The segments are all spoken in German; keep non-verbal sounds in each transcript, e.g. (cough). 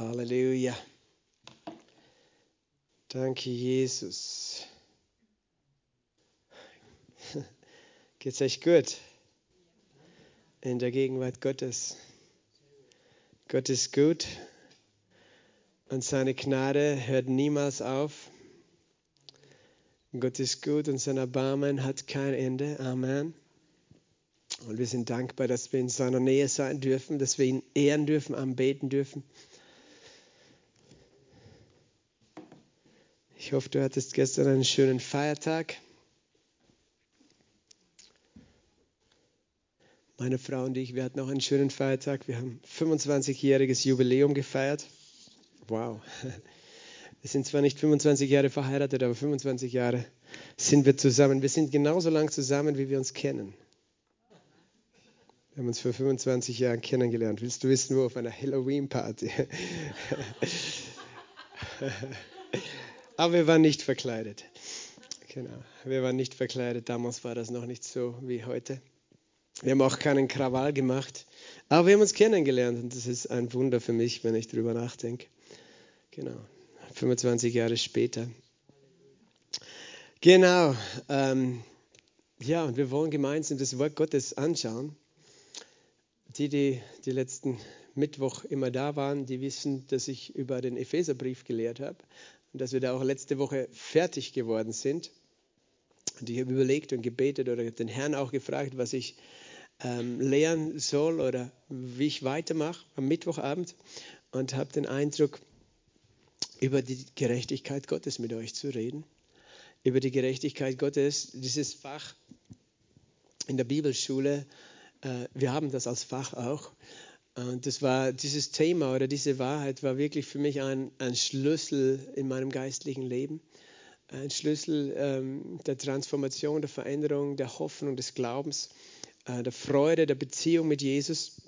Halleluja. Danke, Jesus. (laughs) Geht's euch gut? In der Gegenwart Gottes. Gott ist gut und seine Gnade hört niemals auf. Gott ist gut und sein Erbarmen hat kein Ende. Amen. Und wir sind dankbar, dass wir in seiner Nähe sein dürfen, dass wir ihn ehren dürfen, anbeten dürfen. Ich hoffe, du hattest gestern einen schönen Feiertag. Meine Frau und ich, wir hatten auch einen schönen Feiertag. Wir haben 25-jähriges Jubiläum gefeiert. Wow. Wir sind zwar nicht 25 Jahre verheiratet, aber 25 Jahre sind wir zusammen. Wir sind genauso lang zusammen, wie wir uns kennen. Wir haben uns vor 25 Jahren kennengelernt. Willst du wissen, wo? Auf einer Halloween-Party. Aber wir waren nicht verkleidet. Genau, wir waren nicht verkleidet. Damals war das noch nicht so wie heute. Wir haben auch keinen Krawall gemacht. Aber wir haben uns kennengelernt und das ist ein Wunder für mich, wenn ich darüber nachdenke. Genau, 25 Jahre später. Genau, ähm, ja, und wir wollen gemeinsam das Wort Gottes anschauen. Die, die die letzten Mittwoch immer da waren, die wissen, dass ich über den Epheserbrief gelehrt habe und dass wir da auch letzte Woche fertig geworden sind. Und ich habe überlegt und gebetet oder den Herrn auch gefragt, was ich ähm, lehren soll oder wie ich weitermache am Mittwochabend und habe den Eindruck, über die Gerechtigkeit Gottes mit euch zu reden. Über die Gerechtigkeit Gottes, dieses Fach in der Bibelschule, äh, wir haben das als Fach auch. Und das war dieses Thema oder diese Wahrheit war wirklich für mich ein, ein Schlüssel in meinem geistlichen Leben. Ein Schlüssel ähm, der Transformation, der Veränderung, der Hoffnung, des Glaubens, äh, der Freude, der Beziehung mit Jesus.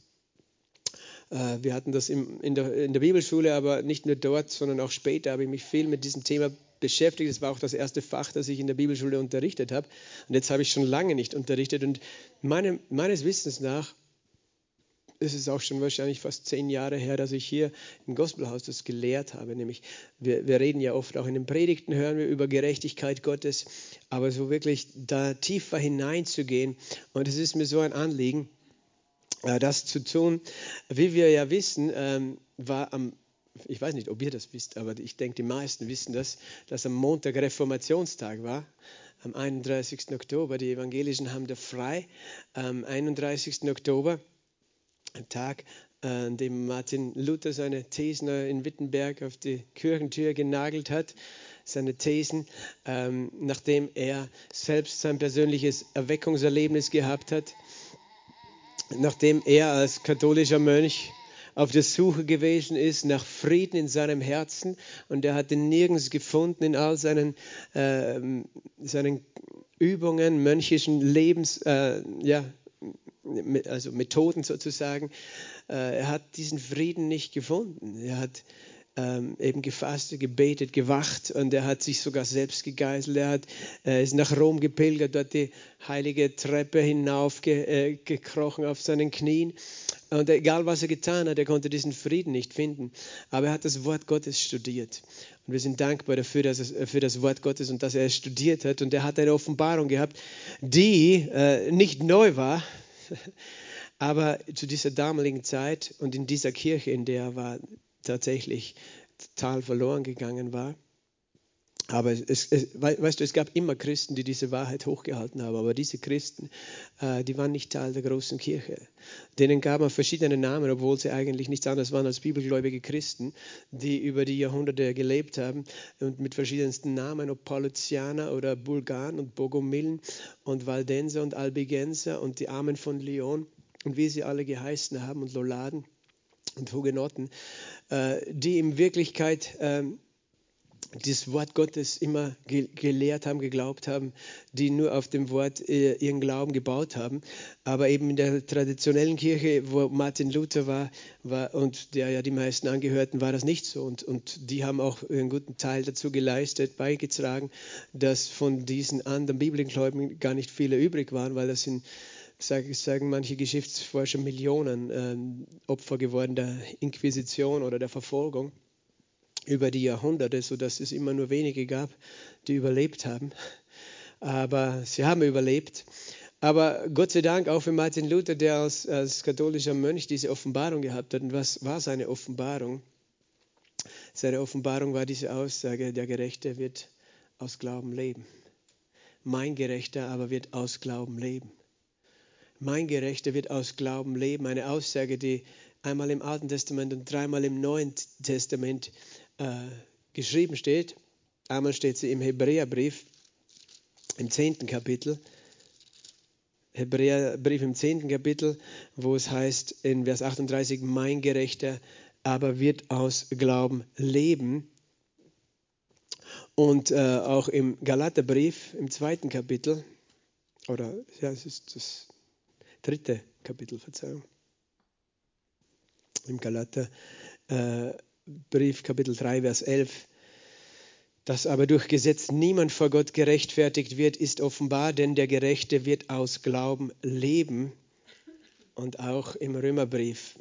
Äh, wir hatten das im, in, der, in der Bibelschule, aber nicht nur dort, sondern auch später habe ich mich viel mit diesem Thema beschäftigt. Das war auch das erste Fach, das ich in der Bibelschule unterrichtet habe. Und jetzt habe ich schon lange nicht unterrichtet. Und meine, meines Wissens nach ist es auch schon wahrscheinlich fast zehn Jahre her, dass ich hier im Gospelhaus das gelehrt habe. Nämlich, wir, wir reden ja oft auch in den Predigten, hören wir über Gerechtigkeit Gottes, aber so wirklich da tiefer hineinzugehen. Und es ist mir so ein Anliegen, äh, das zu tun. Wie wir ja wissen, ähm, war am ich weiß nicht, ob ihr das wisst, aber ich denke, die meisten wissen das, dass am Montag Reformationstag war, am 31. Oktober. Die Evangelischen haben da frei, am 31. Oktober, Tag, äh, an dem Martin Luther seine Thesen in Wittenberg auf die Kirchentür genagelt hat. Seine Thesen, ähm, nachdem er selbst sein persönliches Erweckungserlebnis gehabt hat, nachdem er als katholischer Mönch auf der Suche gewesen ist nach Frieden in seinem Herzen und er hat ihn nirgends gefunden in all seinen, äh, seinen Übungen, mönchischen Lebens, äh, ja, also Methoden sozusagen. Äh, er hat diesen Frieden nicht gefunden. Er hat ähm, eben gefastet, gebetet, gewacht und er hat sich sogar selbst gegeißelt. Er hat, äh, ist nach Rom gepilgert, dort die heilige Treppe hinaufgekrochen äh, auf seinen Knien. Und egal was er getan hat, er konnte diesen Frieden nicht finden. Aber er hat das Wort Gottes studiert. Und wir sind dankbar dafür, dass er, für das Wort Gottes und dass er es studiert hat. Und er hat eine Offenbarung gehabt, die äh, nicht neu war, aber zu dieser damaligen Zeit und in dieser Kirche, in der er war, tatsächlich total verloren gegangen war. Aber es, es, weißt du, es gab immer Christen, die diese Wahrheit hochgehalten haben, aber diese Christen, äh, die waren nicht Teil der großen Kirche. Denen gab man verschiedene Namen, obwohl sie eigentlich nichts anderes waren als bibelgläubige Christen, die über die Jahrhunderte gelebt haben und mit verschiedensten Namen, ob Pauluzianer oder Bulgaren und Bogomillen und Valdenser und Albigenser und die Armen von Lyon und wie sie alle geheißen haben und Loladen und Hugenotten, äh, die in Wirklichkeit ähm, das Wort Gottes immer gelehrt haben, geglaubt haben, die nur auf dem Wort äh, ihren Glauben gebaut haben. Aber eben in der traditionellen Kirche, wo Martin Luther war, war und der ja die meisten angehörten, war das nicht so. Und, und die haben auch einen guten Teil dazu geleistet, beigetragen, dass von diesen anderen Bibelgläubigen gar nicht viele übrig waren, weil das in sagen, sagen manche Geschichtsforscher, Millionen ähm, Opfer geworden der Inquisition oder der Verfolgung über die Jahrhunderte, sodass es immer nur wenige gab, die überlebt haben. Aber sie haben überlebt. Aber Gott sei Dank auch für Martin Luther, der als, als katholischer Mönch diese Offenbarung gehabt hat. Und was war seine Offenbarung? Seine Offenbarung war diese Aussage, der Gerechte wird aus Glauben leben. Mein Gerechter aber wird aus Glauben leben. Mein Gerechter wird aus Glauben leben. Eine Aussage, die einmal im Alten Testament und dreimal im Neuen Testament äh, geschrieben steht. Einmal steht sie im Hebräerbrief im zehnten Kapitel. Hebräerbrief im zehnten Kapitel, wo es heißt in Vers 38, mein Gerechter aber wird aus Glauben leben. Und äh, auch im Galaterbrief im zweiten Kapitel, oder ja, es ist das dritte Kapitel, Verzeihung, im Galaterbrief, äh, Kapitel 3, Vers 11, dass aber durch Gesetz niemand vor Gott gerechtfertigt wird, ist offenbar, denn der Gerechte wird aus Glauben leben. Und auch im Römerbrief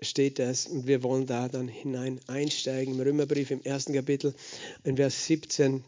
steht das und wir wollen da dann hinein einsteigen. Im Römerbrief im ersten Kapitel in Vers 17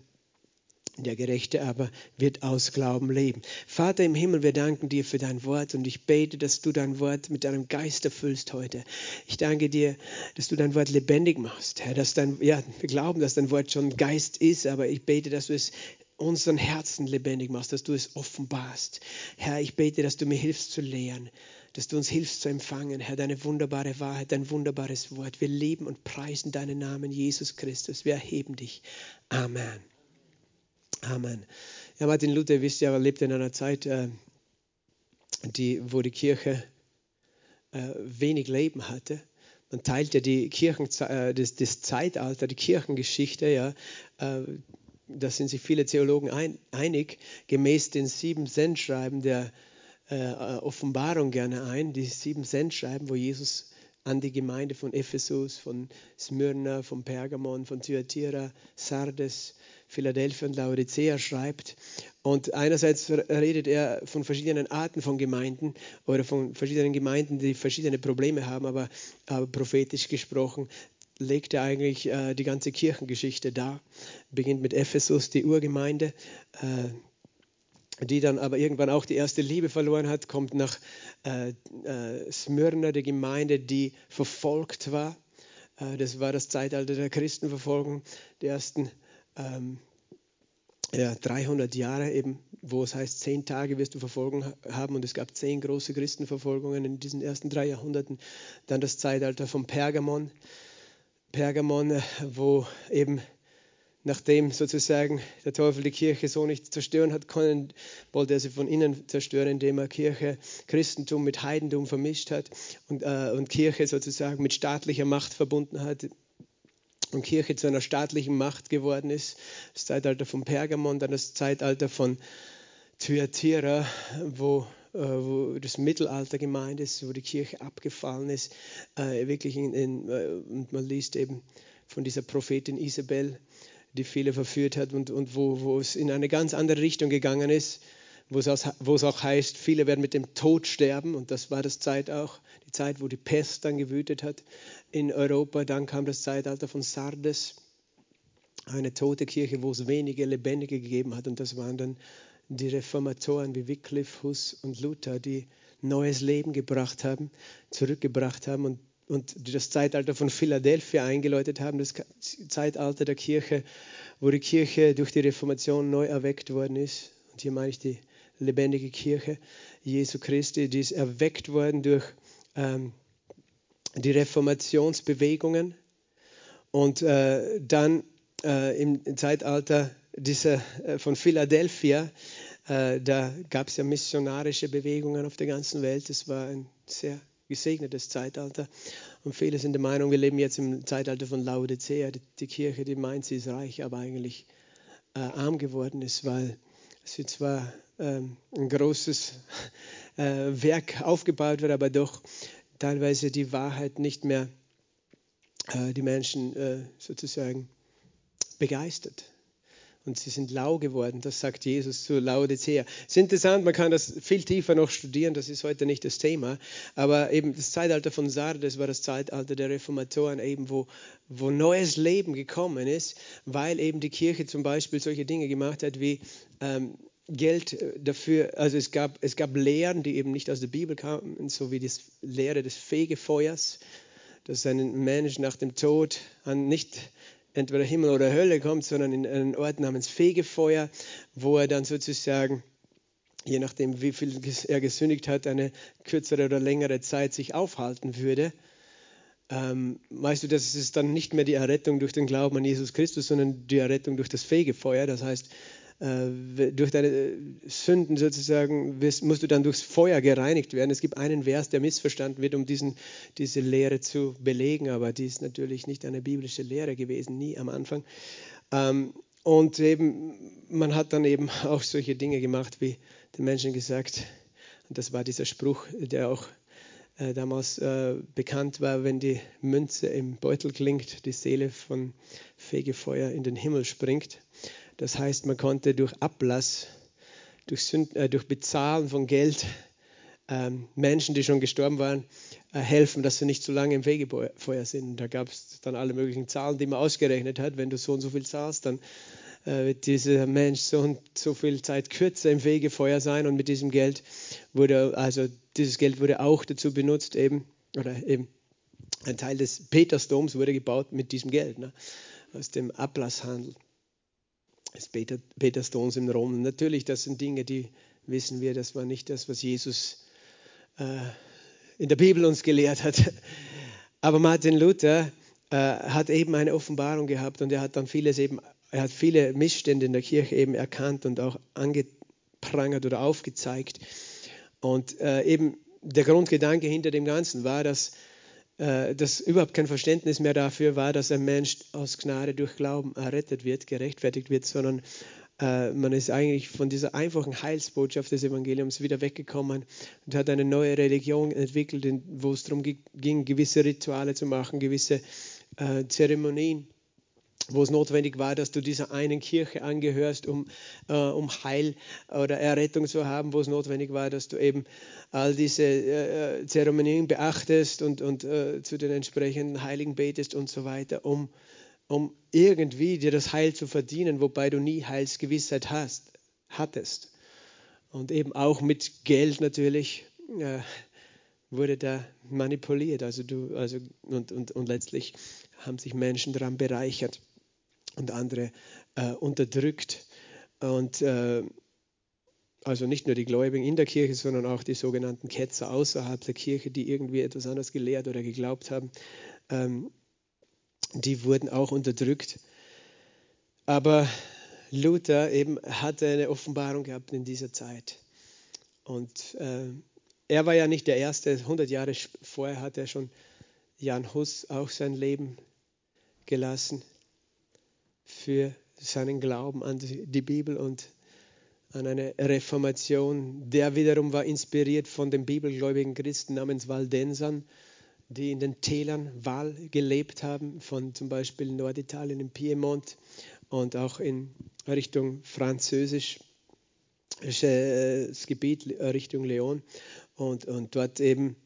der Gerechte aber wird aus Glauben leben. Vater im Himmel, wir danken dir für dein Wort und ich bete, dass du dein Wort mit deinem Geist erfüllst heute. Ich danke dir, dass du dein Wort lebendig machst. Herr, dass dein, ja, wir glauben, dass dein Wort schon Geist ist, aber ich bete, dass du es unseren Herzen lebendig machst, dass du es offenbarst. Herr, ich bete, dass du mir hilfst zu lehren, dass du uns hilfst zu empfangen, Herr, deine wunderbare Wahrheit, dein wunderbares Wort. Wir lieben und preisen deinen Namen, Jesus Christus. Wir erheben dich. Amen. Amen. Ja, Martin Luther, wisst ihr, lebte in einer Zeit, äh, die, wo die Kirche äh, wenig Leben hatte. Man teilt ja die Kirchen, äh, das, das, Zeitalter, die Kirchengeschichte, ja, da sind sich viele Theologen ein, einig, gemäß den sieben Sendschreiben der Offenbarung gerne ein, die sieben Sendschreiben, wo Jesus an die Gemeinde von Ephesus, von Smyrna, von Pergamon, von Thyatira, Sardes, Philadelphia und Laodicea schreibt. Und einerseits redet er von verschiedenen Arten von Gemeinden oder von verschiedenen Gemeinden, die verschiedene Probleme haben, aber, aber prophetisch gesprochen legt er eigentlich äh, die ganze Kirchengeschichte dar. Beginnt mit Ephesus, die Urgemeinde, äh, die dann aber irgendwann auch die erste Liebe verloren hat, kommt nach äh, äh Smyrna, die Gemeinde, die verfolgt war. Äh, das war das Zeitalter der Christenverfolgung, die ersten ähm, ja, 300 Jahre eben, wo es heißt, zehn Tage wirst du Verfolgung haben und es gab zehn große Christenverfolgungen in diesen ersten drei Jahrhunderten. Dann das Zeitalter von Pergamon, Pergamon, äh, wo eben nachdem sozusagen der Teufel die Kirche so nicht zerstören hat können, wollte er sie von innen zerstören, indem er Kirche, Christentum mit Heidentum vermischt hat und, äh, und Kirche sozusagen mit staatlicher Macht verbunden hat und Kirche zu einer staatlichen Macht geworden ist. Das Zeitalter von Pergamon, dann das Zeitalter von Thyatira, wo, äh, wo das Mittelalter gemeint ist, wo die Kirche abgefallen ist. Äh, wirklich in, in, äh, und man liest eben von dieser Prophetin Isabel, die viele verführt hat und, und wo, wo es in eine ganz andere Richtung gegangen ist wo es, auch, wo es auch heißt, viele werden mit dem Tod sterben. Und das war das Zeit auch, die Zeit, wo die Pest dann gewütet hat in Europa. Dann kam das Zeitalter von Sardes, eine tote Kirche, wo es wenige Lebendige gegeben hat. Und das waren dann die Reformatoren wie Wycliffe, Huss und Luther, die neues Leben gebracht haben, zurückgebracht haben und, und die das Zeitalter von Philadelphia eingeläutet haben, das Zeitalter der Kirche, wo die Kirche durch die Reformation neu erweckt worden ist. Und hier meine ich die lebendige Kirche Jesu Christi, die ist erweckt worden durch ähm, die Reformationsbewegungen und äh, dann äh, im Zeitalter dieser, äh, von Philadelphia, äh, da gab es ja missionarische Bewegungen auf der ganzen Welt. Es war ein sehr gesegnetes Zeitalter. Und viele sind der Meinung, wir leben jetzt im Zeitalter von Laodicea. Die, die Kirche, die meint, sie ist reich, aber eigentlich äh, arm geworden ist, weil sie zwar ähm, ein großes (laughs) äh, Werk aufgebaut wird, aber doch teilweise die Wahrheit nicht mehr äh, die Menschen äh, sozusagen begeistert. Und sie sind lau geworden. Das sagt Jesus zu Laodicea. Es ist interessant, man kann das viel tiefer noch studieren, das ist heute nicht das Thema. Aber eben das Zeitalter von Sardes war das Zeitalter der Reformatoren, eben wo, wo neues Leben gekommen ist, weil eben die Kirche zum Beispiel solche Dinge gemacht hat wie ähm, Geld äh, dafür, also es gab, es gab Lehren, die eben nicht aus der Bibel kamen, so wie die Lehre des Fegefeuers, dass ein Mensch nach dem Tod an nicht entweder Himmel oder Hölle kommt, sondern in einen Ort namens Fegefeuer, wo er dann sozusagen, je nachdem wie viel er gesündigt hat, eine kürzere oder längere Zeit sich aufhalten würde. Ähm, weißt du, das ist dann nicht mehr die Errettung durch den Glauben an Jesus Christus, sondern die Errettung durch das Fegefeuer. Das heißt, durch deine Sünden sozusagen musst du dann durchs Feuer gereinigt werden. Es gibt einen Vers, der missverstanden wird, um diesen, diese Lehre zu belegen, aber die ist natürlich nicht eine biblische Lehre gewesen, nie am Anfang. Ähm, und eben, man hat dann eben (laughs) auch solche Dinge gemacht, wie den Menschen gesagt, und das war dieser Spruch, der auch äh, damals äh, bekannt war, wenn die Münze im Beutel klingt, die Seele von Fegefeuer in den Himmel springt. Das heißt, man konnte durch Ablass, durch, Sünd, äh, durch Bezahlen von Geld ähm, Menschen, die schon gestorben waren, äh, helfen, dass sie nicht zu lange im Fegefeuer sind. Da gab es dann alle möglichen Zahlen, die man ausgerechnet hat. Wenn du so und so viel zahlst, dann äh, wird dieser Mensch so und so viel Zeit kürzer im Fegefeuer sein. Und mit diesem Geld wurde, also dieses Geld wurde auch dazu benutzt, eben, oder eben ein Teil des Petersdoms wurde gebaut mit diesem Geld, ne, aus dem Ablasshandel des Peter, Petersdoms in Rom. Natürlich, das sind Dinge, die wissen wir, das war nicht das, was Jesus äh, in der Bibel uns gelehrt hat. (laughs) Aber Martin Luther äh, hat eben eine Offenbarung gehabt und er hat dann vieles eben, er hat viele Missstände in der Kirche eben erkannt und auch angeprangert oder aufgezeigt. Und äh, eben der Grundgedanke hinter dem Ganzen war, dass äh, dass überhaupt kein Verständnis mehr dafür war, dass ein Mensch aus Gnade durch Glauben errettet wird, gerechtfertigt wird, sondern äh, man ist eigentlich von dieser einfachen Heilsbotschaft des Evangeliums wieder weggekommen und hat eine neue Religion entwickelt, wo es darum ging, gewisse Rituale zu machen, gewisse äh, Zeremonien wo es notwendig war, dass du dieser einen Kirche angehörst, um, äh, um Heil oder Errettung zu haben, wo es notwendig war, dass du eben all diese äh, äh, Zeremonien beachtest und, und äh, zu den entsprechenden Heiligen betest und so weiter, um, um irgendwie dir das Heil zu verdienen, wobei du nie Heilsgewissheit hast, hattest. Und eben auch mit Geld natürlich äh, wurde da manipuliert. Also du, also, und, und, und letztlich haben sich Menschen daran bereichert und andere äh, unterdrückt. Und äh, also nicht nur die Gläubigen in der Kirche, sondern auch die sogenannten Ketzer außerhalb der Kirche, die irgendwie etwas anderes gelehrt oder geglaubt haben, ähm, die wurden auch unterdrückt. Aber Luther eben hatte eine Offenbarung gehabt in dieser Zeit. Und äh, er war ja nicht der Erste, 100 Jahre vorher hat er schon Jan Hus auch sein Leben gelassen für seinen Glauben an die Bibel und an eine Reformation. Der wiederum war inspiriert von den bibelgläubigen Christen namens Valdensern, die in den Tälern Val gelebt haben, von zum Beispiel Norditalien im Piemont und auch in Richtung französisch das Gebiet Richtung Leon und, und dort eben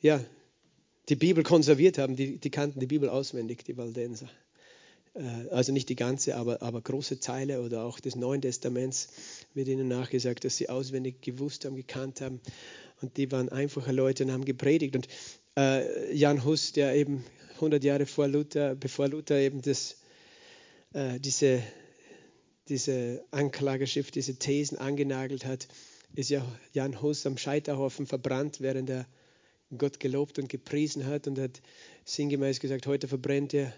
ja, die Bibel konserviert haben. Die, die kannten die Bibel auswendig, die Valdenser. Äh, also nicht die ganze, aber, aber große Teile oder auch des Neuen Testaments wird ihnen nachgesagt, dass sie auswendig gewusst haben, gekannt haben. Und die waren einfache Leute und haben gepredigt. Und äh, Jan Hus, der eben 100 Jahre vor Luther, bevor Luther eben das, äh, diese, diese Anklageschrift, diese Thesen angenagelt hat, ist ja Jan Hus am Scheiterhaufen verbrannt, während er Gott gelobt und gepriesen hat und hat sinngemäß gesagt, heute verbrennt er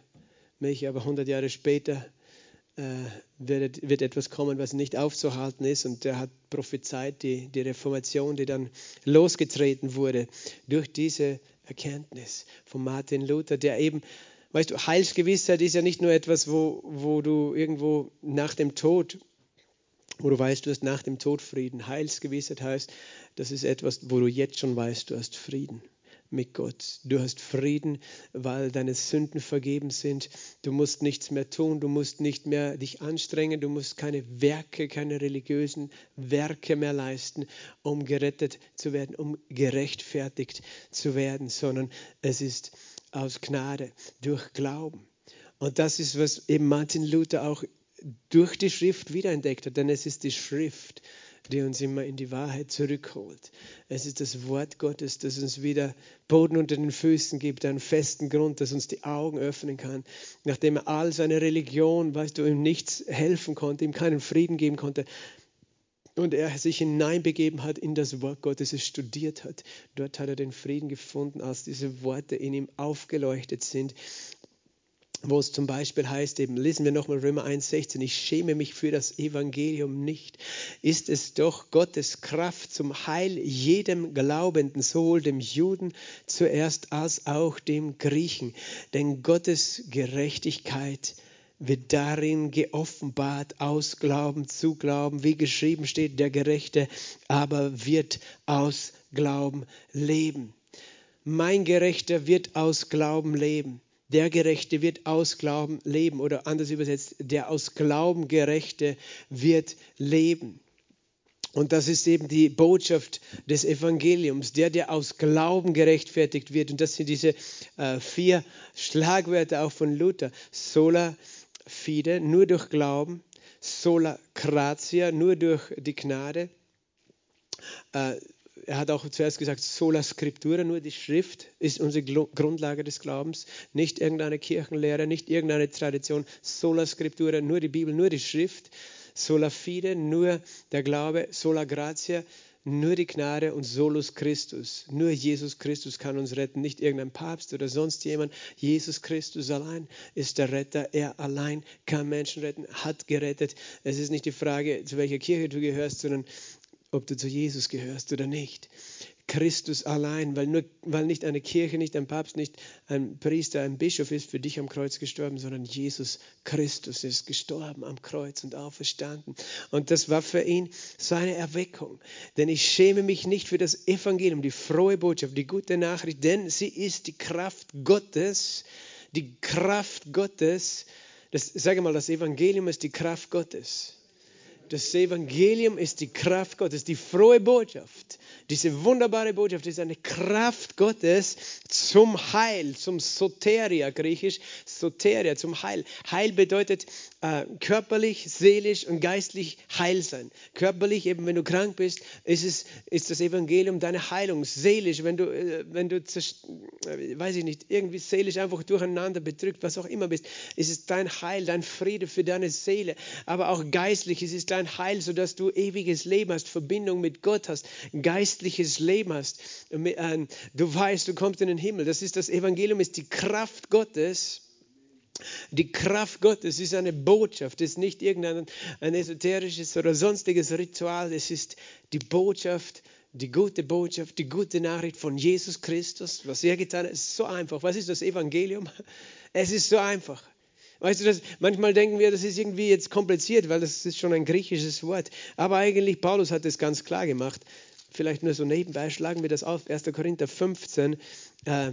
mich, aber 100 Jahre später äh, wird, wird, etwas kommen, was nicht aufzuhalten ist. Und er hat prophezeit, die, die Reformation, die dann losgetreten wurde durch diese Erkenntnis von Martin Luther, der eben, weißt du, Heilsgewissheit ist ja nicht nur etwas, wo, wo du irgendwo nach dem Tod wo du weißt, du hast nach dem Tod Frieden. Heilsgewissheit heißt, das ist etwas, wo du jetzt schon weißt, du hast Frieden. Mit Gott. Du hast Frieden, weil deine Sünden vergeben sind. Du musst nichts mehr tun, du musst nicht mehr dich anstrengen, du musst keine Werke, keine religiösen Werke mehr leisten, um gerettet zu werden, um gerechtfertigt zu werden, sondern es ist aus Gnade, durch Glauben. Und das ist, was eben Martin Luther auch durch die Schrift wiederentdeckt hat, denn es ist die Schrift, die uns immer in die Wahrheit zurückholt. Es ist das Wort Gottes, das uns wieder Boden unter den Füßen gibt, einen festen Grund, das uns die Augen öffnen kann. Nachdem er all seine Religion, weißt du, ihm nichts helfen konnte, ihm keinen Frieden geben konnte, und er sich hineinbegeben hat in das Wort Gottes, es studiert hat. Dort hat er den Frieden gefunden, als diese Worte in ihm aufgeleuchtet sind wo es zum Beispiel heißt, eben lesen wir nochmal Römer 1,16, ich schäme mich für das Evangelium nicht, ist es doch Gottes Kraft zum Heil jedem Glaubenden, sowohl dem Juden zuerst als auch dem Griechen. Denn Gottes Gerechtigkeit wird darin geoffenbart, aus Glauben zu Glauben, wie geschrieben steht, der Gerechte aber wird aus Glauben leben. Mein Gerechter wird aus Glauben leben. Der Gerechte wird aus Glauben leben oder anders übersetzt, der aus Glauben Gerechte wird leben. Und das ist eben die Botschaft des Evangeliums, der, der aus Glauben gerechtfertigt wird. Und das sind diese äh, vier Schlagwörter auch von Luther. Sola fide, nur durch Glauben. Sola gratia, nur durch die Gnade. Äh, er hat auch zuerst gesagt, sola scriptura, nur die Schrift ist unsere Grundlage des Glaubens, nicht irgendeine Kirchenlehre, nicht irgendeine Tradition, sola scriptura, nur die Bibel, nur die Schrift, sola fide, nur der Glaube, sola gratia, nur die Gnade und solus Christus. Nur Jesus Christus kann uns retten, nicht irgendein Papst oder sonst jemand. Jesus Christus allein ist der Retter. Er allein kann Menschen retten, hat gerettet. Es ist nicht die Frage, zu welcher Kirche du gehörst, sondern ob du zu Jesus gehörst oder nicht. Christus allein, weil, nur, weil nicht eine Kirche, nicht ein Papst, nicht ein Priester, ein Bischof ist für dich am Kreuz gestorben, sondern Jesus Christus ist gestorben am Kreuz und auferstanden. Und das war für ihn seine Erweckung. Denn ich schäme mich nicht für das Evangelium, die frohe Botschaft, die gute Nachricht, denn sie ist die Kraft Gottes, die Kraft Gottes. Das, sage mal, das Evangelium ist die Kraft Gottes. Das Evangelium ist die Kraft Gottes, die frohe Botschaft. Diese wunderbare Botschaft ist eine Kraft Gottes zum Heil, zum Soteria, griechisch Soteria, zum Heil. Heil bedeutet äh, körperlich, seelisch und geistlich heil sein. Körperlich, eben wenn du krank bist, ist, es, ist das Evangelium deine Heilung. Seelisch, wenn du, äh, wenn du äh, weiß ich nicht, irgendwie seelisch einfach durcheinander bedrückt, was auch immer bist, ist es dein Heil, dein Friede für deine Seele. Aber auch geistlich ist es dein Heil, sodass du ewiges Leben hast, Verbindung mit Gott hast, geistliches Leben hast. Ähm, du weißt, du kommst in den Himmel. Das ist das Evangelium, ist die Kraft Gottes die Kraft Gottes ist eine Botschaft, es ist nicht irgendein ein esoterisches oder sonstiges Ritual, es ist die Botschaft, die gute Botschaft, die gute Nachricht von Jesus Christus, was er getan hat, ist so einfach. Was ist das Evangelium? Es ist so einfach. Weißt du, das, manchmal denken wir, das ist irgendwie jetzt kompliziert, weil das ist schon ein griechisches Wort. Aber eigentlich, Paulus hat es ganz klar gemacht. Vielleicht nur so nebenbei schlagen wir das auf. 1. Korinther 15, äh,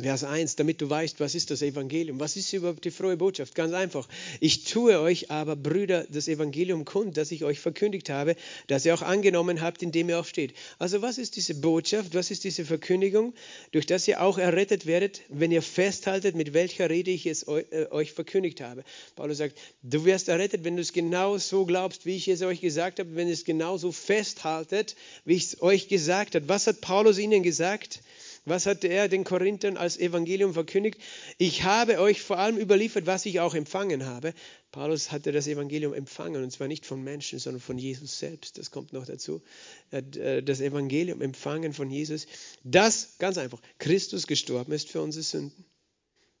Vers 1, damit du weißt, was ist das Evangelium? Was ist überhaupt die frohe Botschaft? Ganz einfach. Ich tue euch aber, Brüder, das Evangelium kund, das ich euch verkündigt habe, das ihr auch angenommen habt, indem ihr auch steht. Also was ist diese Botschaft? Was ist diese Verkündigung? Durch das ihr auch errettet werdet, wenn ihr festhaltet, mit welcher Rede ich es äh, euch verkündigt habe. Paulus sagt, du wirst errettet, wenn du es genau so glaubst, wie ich es euch gesagt habe, wenn ihr es genau so festhaltet, wie ich es euch gesagt habe. Was hat Paulus ihnen gesagt? Was hatte er den Korinthern als Evangelium verkündigt? Ich habe euch vor allem überliefert, was ich auch empfangen habe. Paulus hatte das Evangelium empfangen und zwar nicht von Menschen, sondern von Jesus selbst. Das kommt noch dazu. Er hat äh, das Evangelium empfangen von Jesus. Das, ganz einfach, Christus gestorben ist für unsere Sünden.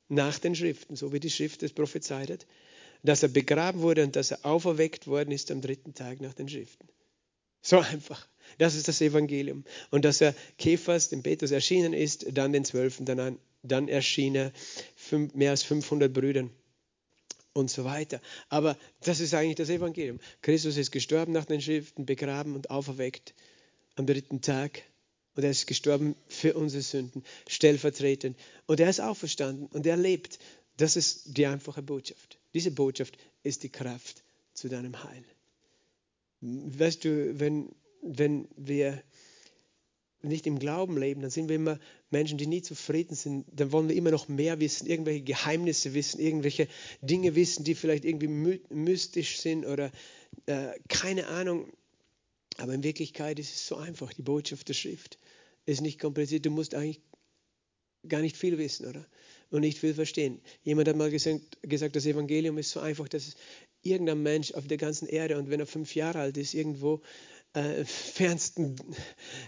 Nach den Schriften, so wie die Schrift es prophezeit hat. Dass er begraben wurde und dass er auferweckt worden ist am dritten Tag nach den Schriften. So einfach. Das ist das Evangelium. Und dass er Kephas, dem Petrus, erschienen ist, dann den Zwölfen, dann, dann erschien er mehr als 500 Brüdern und so weiter. Aber das ist eigentlich das Evangelium. Christus ist gestorben nach den Schriften, begraben und auferweckt am dritten Tag Und er ist gestorben für unsere Sünden, stellvertretend. Und er ist auferstanden und er lebt. Das ist die einfache Botschaft. Diese Botschaft ist die Kraft zu deinem Heil. Weißt du, wenn, wenn wir nicht im Glauben leben, dann sind wir immer Menschen, die nie zufrieden sind. Dann wollen wir immer noch mehr wissen, irgendwelche Geheimnisse wissen, irgendwelche Dinge wissen, die vielleicht irgendwie mystisch sind oder äh, keine Ahnung. Aber in Wirklichkeit ist es so einfach. Die Botschaft der Schrift ist nicht kompliziert. Du musst eigentlich gar nicht viel wissen, oder? Und nicht viel verstehen. Jemand hat mal gesagt, gesagt das Evangelium ist so einfach, dass irgendein Mensch auf der ganzen Erde und wenn er fünf Jahre alt ist, irgendwo äh, fernsten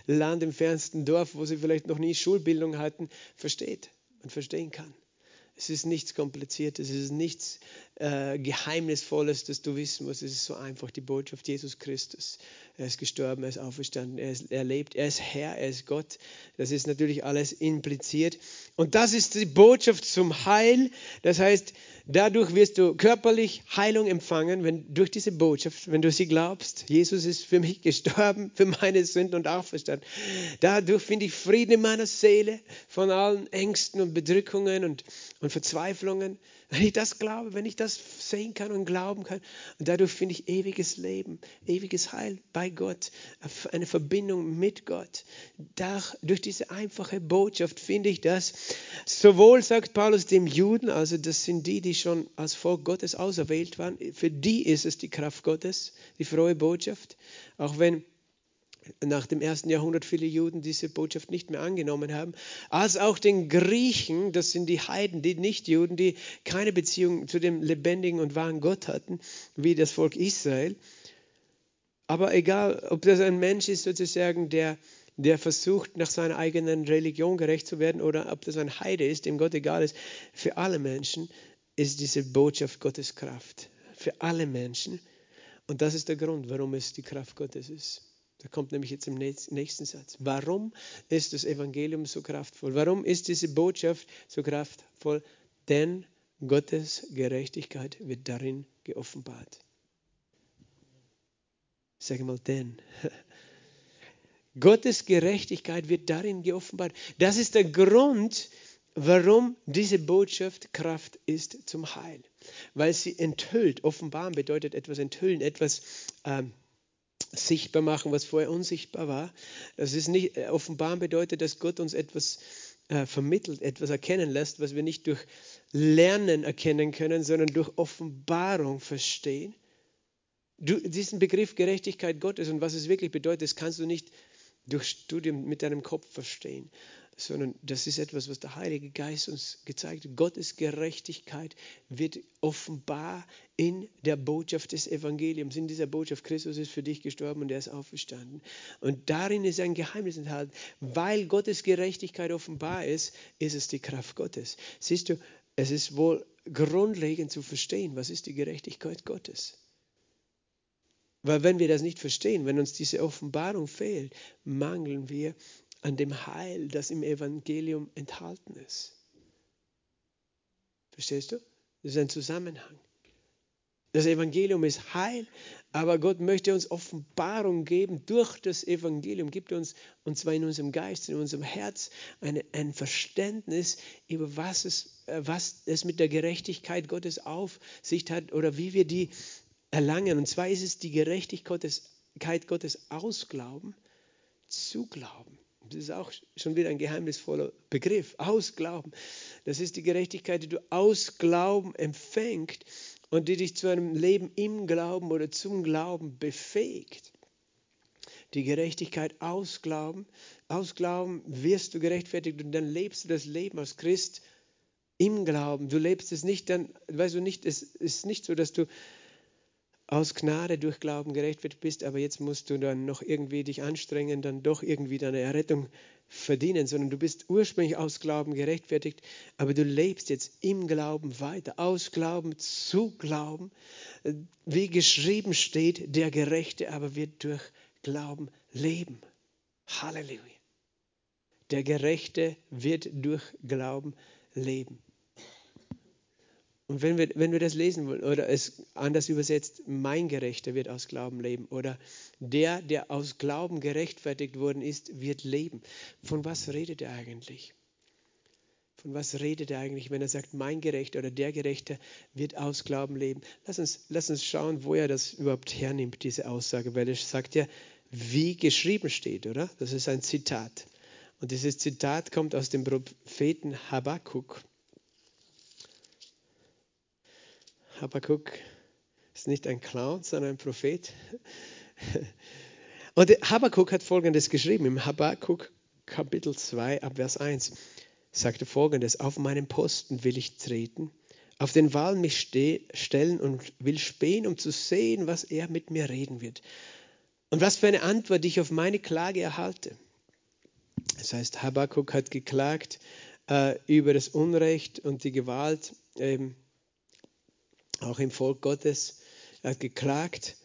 Land, im fernsten Dorf, wo sie vielleicht noch nie Schulbildung hatten, versteht und verstehen kann. Es ist nichts Kompliziertes, es ist nichts äh, Geheimnisvolles, das du wissen musst. Es ist so einfach die Botschaft Jesus Christus. Er ist gestorben, er ist auferstanden, er, ist, er lebt, er ist Herr, er ist Gott. Das ist natürlich alles impliziert. Und das ist die Botschaft zum Heil. Das heißt, dadurch wirst du körperlich Heilung empfangen, wenn durch diese Botschaft, wenn du sie glaubst. Jesus ist für mich (laughs) gestorben, für meine Sünden und auferstanden. Dadurch finde ich Frieden in meiner Seele von allen Ängsten und Bedrückungen und, und Verzweiflungen. Wenn ich das glaube, wenn ich das sehen kann und glauben kann, und dadurch finde ich ewiges Leben, ewiges Heil bei Gott, eine Verbindung mit Gott. durch diese einfache Botschaft finde ich das. Sowohl sagt Paulus dem Juden, also das sind die, die schon als Volk Gottes auserwählt waren, für die ist es die Kraft Gottes, die frohe Botschaft, auch wenn nach dem ersten Jahrhundert viele Juden diese Botschaft nicht mehr angenommen haben, als auch den Griechen, das sind die Heiden, die Nichtjuden, die keine Beziehung zu dem lebendigen und wahren Gott hatten, wie das Volk Israel. Aber egal, ob das ein Mensch ist sozusagen, der, der versucht, nach seiner eigenen Religion gerecht zu werden, oder ob das ein Heide ist, dem Gott egal ist, für alle Menschen ist diese Botschaft Gottes Kraft. Für alle Menschen. Und das ist der Grund, warum es die Kraft Gottes ist. Da kommt nämlich jetzt im nächsten Satz. Warum ist das Evangelium so kraftvoll? Warum ist diese Botschaft so kraftvoll? Denn Gottes Gerechtigkeit wird darin geoffenbart. Sag mal, denn. (laughs) Gottes Gerechtigkeit wird darin geoffenbart. Das ist der Grund, warum diese Botschaft Kraft ist zum Heil. Weil sie enthüllt. Offenbaren bedeutet etwas enthüllen, etwas ähm, sichtbar machen, was vorher unsichtbar war. Das ist nicht, äh, offenbaren bedeutet, dass Gott uns etwas äh, vermittelt, etwas erkennen lässt, was wir nicht durch Lernen erkennen können, sondern durch Offenbarung verstehen. Du, diesen Begriff Gerechtigkeit Gottes und was es wirklich bedeutet, das kannst du nicht durch Studium mit deinem Kopf verstehen sondern das ist etwas, was der Heilige Geist uns gezeigt hat. Gottes Gerechtigkeit wird offenbar in der Botschaft des Evangeliums, in dieser Botschaft, Christus ist für dich gestorben und er ist auferstanden. Und darin ist ein Geheimnis enthalten. Weil Gottes Gerechtigkeit offenbar ist, ist es die Kraft Gottes. Siehst du, es ist wohl grundlegend zu verstehen, was ist die Gerechtigkeit Gottes. Weil wenn wir das nicht verstehen, wenn uns diese Offenbarung fehlt, mangeln wir an dem Heil, das im Evangelium enthalten ist. Verstehst du? Das ist ein Zusammenhang. Das Evangelium ist Heil, aber Gott möchte uns Offenbarung geben durch das Evangelium, gibt uns, und zwar in unserem Geist, in unserem Herz, eine, ein Verständnis über was es, äh, was es mit der Gerechtigkeit Gottes auf sich hat oder wie wir die erlangen. Und zwar ist es die Gerechtigkeit Gottes, Gottes aus Glauben zu Glauben. Das ist auch schon wieder ein geheimnisvoller Begriff. Aus Glauben. Das ist die Gerechtigkeit, die du aus Glauben empfängst und die dich zu einem Leben im Glauben oder zum Glauben befähigt. Die Gerechtigkeit aus Glauben. Aus Glauben wirst du gerechtfertigt und dann lebst du das Leben als Christ im Glauben. Du lebst es nicht dann, weißt du nicht, es ist nicht so, dass du aus Gnade durch Glauben gerechtfertigt bist, aber jetzt musst du dann noch irgendwie dich anstrengen, dann doch irgendwie deine Errettung verdienen, sondern du bist ursprünglich aus Glauben gerechtfertigt, aber du lebst jetzt im Glauben weiter, aus Glauben zu Glauben. Wie geschrieben steht, der Gerechte aber wird durch Glauben leben. Halleluja. Der Gerechte wird durch Glauben leben. Und wenn wir, wenn wir das lesen wollen oder es anders übersetzt, mein Gerechter wird aus Glauben leben oder der, der aus Glauben gerechtfertigt worden ist, wird leben. Von was redet er eigentlich? Von was redet er eigentlich, wenn er sagt, mein Gerechter oder der Gerechte wird aus Glauben leben? Lass uns, lass uns schauen, wo er das überhaupt hernimmt, diese Aussage, weil er sagt ja, wie geschrieben steht, oder? Das ist ein Zitat. Und dieses Zitat kommt aus dem Propheten Habakkuk. Habakkuk ist nicht ein Clown, sondern ein Prophet. Und Habakkuk hat Folgendes geschrieben im Habakkuk Kapitel 2 ab Vers 1 sagte Folgendes, auf meinen Posten will ich treten, auf den Wall mich stellen und will spähen, um zu sehen, was er mit mir reden wird. Und was für eine Antwort ich auf meine Klage erhalte. Das heißt, Habakkuk hat geklagt äh, über das Unrecht und die Gewalt, ähm, auch im Volk Gottes. Er hat geklagt,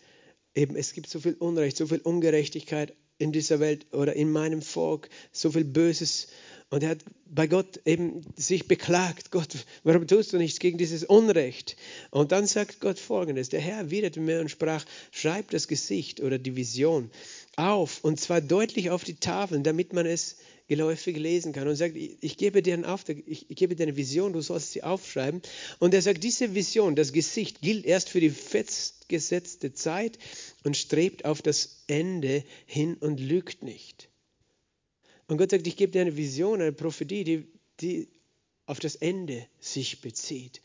eben es gibt so viel Unrecht, so viel Ungerechtigkeit in dieser Welt oder in meinem Volk, so viel Böses. Und er hat bei Gott eben sich beklagt, Gott, warum tust du nichts gegen dieses Unrecht? Und dann sagt Gott folgendes, der Herr widerte mir und sprach, schreib das Gesicht oder die Vision auf und zwar deutlich auf die Tafeln, damit man es geläufig lesen kann und sagt, ich gebe dir einen Auftrag, ich gebe dir eine Vision, du sollst sie aufschreiben. Und er sagt, diese Vision, das Gesicht, gilt erst für die festgesetzte Zeit und strebt auf das Ende hin und lügt nicht. Und Gott sagt, ich gebe dir eine Vision, eine Prophetie, die, die auf das Ende sich bezieht.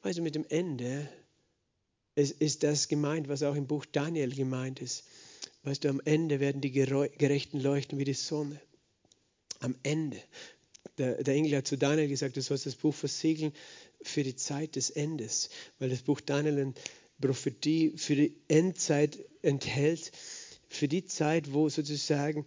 Also mit dem Ende ist, ist das gemeint, was auch im Buch Daniel gemeint ist. Weißt du, am Ende werden die Gerechten leuchten wie die Sonne am Ende. Der, der Engel hat zu Daniel gesagt, du sollst das Buch versiegeln für die Zeit des Endes, weil das Buch Daniel eine Prophetie für die Endzeit enthält, für die Zeit, wo sozusagen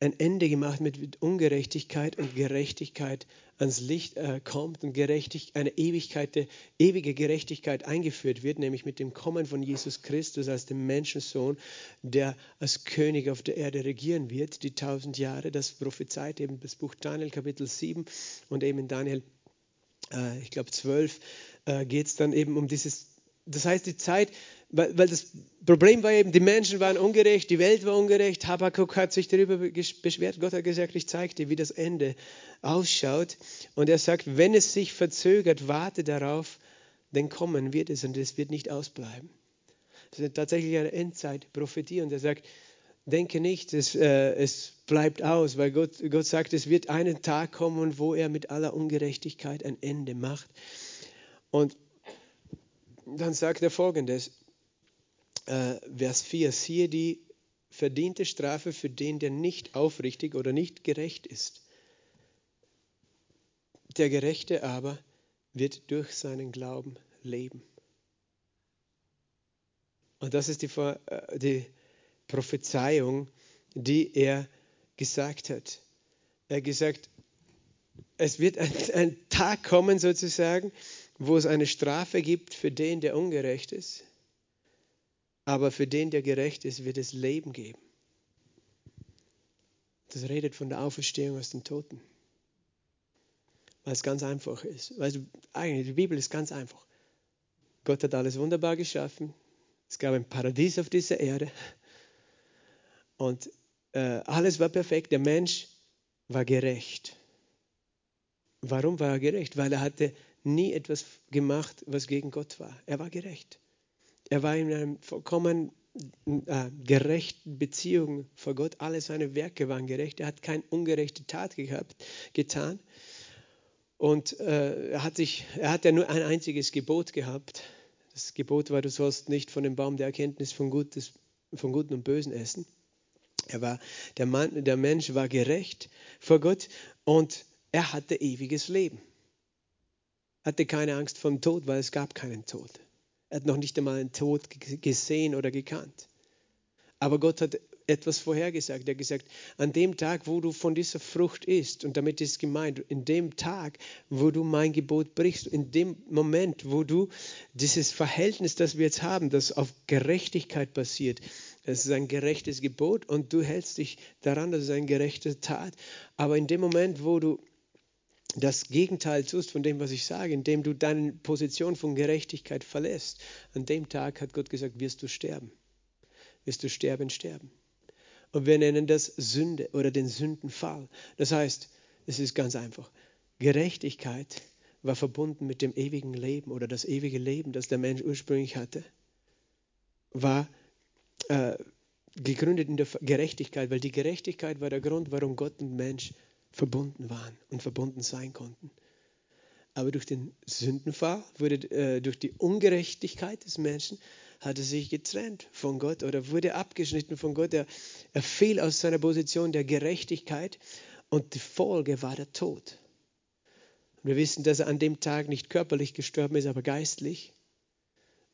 ein Ende gemacht mit Ungerechtigkeit und Gerechtigkeit ans Licht äh, kommt und Gerechtig eine Ewigkeit, der, ewige Gerechtigkeit eingeführt wird, nämlich mit dem Kommen von Jesus Christus als dem Menschensohn, der als König auf der Erde regieren wird, die tausend Jahre. Das prophezeit eben das Buch Daniel Kapitel 7 und eben in Daniel, äh, ich glaube 12, äh, geht es dann eben um dieses das heißt, die Zeit, weil, weil, das Problem war eben, die Menschen waren ungerecht, die Welt war ungerecht. Habakkuk hat sich darüber beschwert. Gott hat gesagt, ich zeige dir, wie das Ende ausschaut. Und er sagt, wenn es sich verzögert, warte darauf, denn kommen wird es und es wird nicht ausbleiben. Das ist tatsächlich eine Endzeitprophetie. Und er sagt, denke nicht, es, äh, es bleibt aus, weil Gott, Gott sagt, es wird einen Tag kommen, wo er mit aller Ungerechtigkeit ein Ende macht. Und dann sagt er folgendes, äh, Vers 4, siehe die verdiente Strafe für den, der nicht aufrichtig oder nicht gerecht ist. Der Gerechte aber wird durch seinen Glauben leben. Und das ist die, äh, die Prophezeiung, die er gesagt hat. Er hat gesagt, es wird ein, ein Tag kommen sozusagen, wo es eine Strafe gibt für den, der ungerecht ist, aber für den, der gerecht ist, wird es Leben geben. Das redet von der Auferstehung aus den Toten. Weil es ganz einfach ist. Weißt du, eigentlich, die Bibel ist ganz einfach. Gott hat alles wunderbar geschaffen. Es gab ein Paradies auf dieser Erde. Und äh, alles war perfekt. Der Mensch war gerecht. Warum war er gerecht? Weil er hatte nie etwas gemacht, was gegen Gott war. Er war gerecht. Er war in einer vollkommen äh, gerechten Beziehung vor Gott. Alle seine Werke waren gerecht. Er hat keine ungerechte Tat gehabt, getan. Und äh, er, hat sich, er hat ja nur ein einziges Gebot gehabt. Das Gebot war, du sollst nicht von dem Baum der Erkenntnis von, Gutes, von Guten und Bösen essen. Er war, der, Mann, der Mensch war gerecht vor Gott und er hatte ewiges Leben hatte keine Angst vor dem Tod, weil es gab keinen Tod. Er hat noch nicht einmal einen Tod gesehen oder gekannt. Aber Gott hat etwas vorhergesagt. Er hat gesagt, an dem Tag, wo du von dieser Frucht isst, und damit ist gemeint, in dem Tag, wo du mein Gebot brichst, in dem Moment, wo du dieses Verhältnis, das wir jetzt haben, das auf Gerechtigkeit basiert, das ist ein gerechtes Gebot und du hältst dich daran, das ist eine gerechte Tat. Aber in dem Moment, wo du das Gegenteil tust von dem, was ich sage, indem du deine Position von Gerechtigkeit verlässt, an dem Tag hat Gott gesagt, wirst du sterben. Wirst du sterben, sterben. Und wir nennen das Sünde oder den Sündenfall. Das heißt, es ist ganz einfach. Gerechtigkeit war verbunden mit dem ewigen Leben oder das ewige Leben, das der Mensch ursprünglich hatte, war äh, gegründet in der Gerechtigkeit, weil die Gerechtigkeit war der Grund, warum Gott und Mensch verbunden waren und verbunden sein konnten. Aber durch den Sündenfall wurde, äh, durch die Ungerechtigkeit des Menschen, hat er sich getrennt von Gott oder wurde abgeschnitten von Gott. Er, er fiel aus seiner Position der Gerechtigkeit und die Folge war der Tod. Und wir wissen, dass er an dem Tag nicht körperlich gestorben ist, aber geistlich.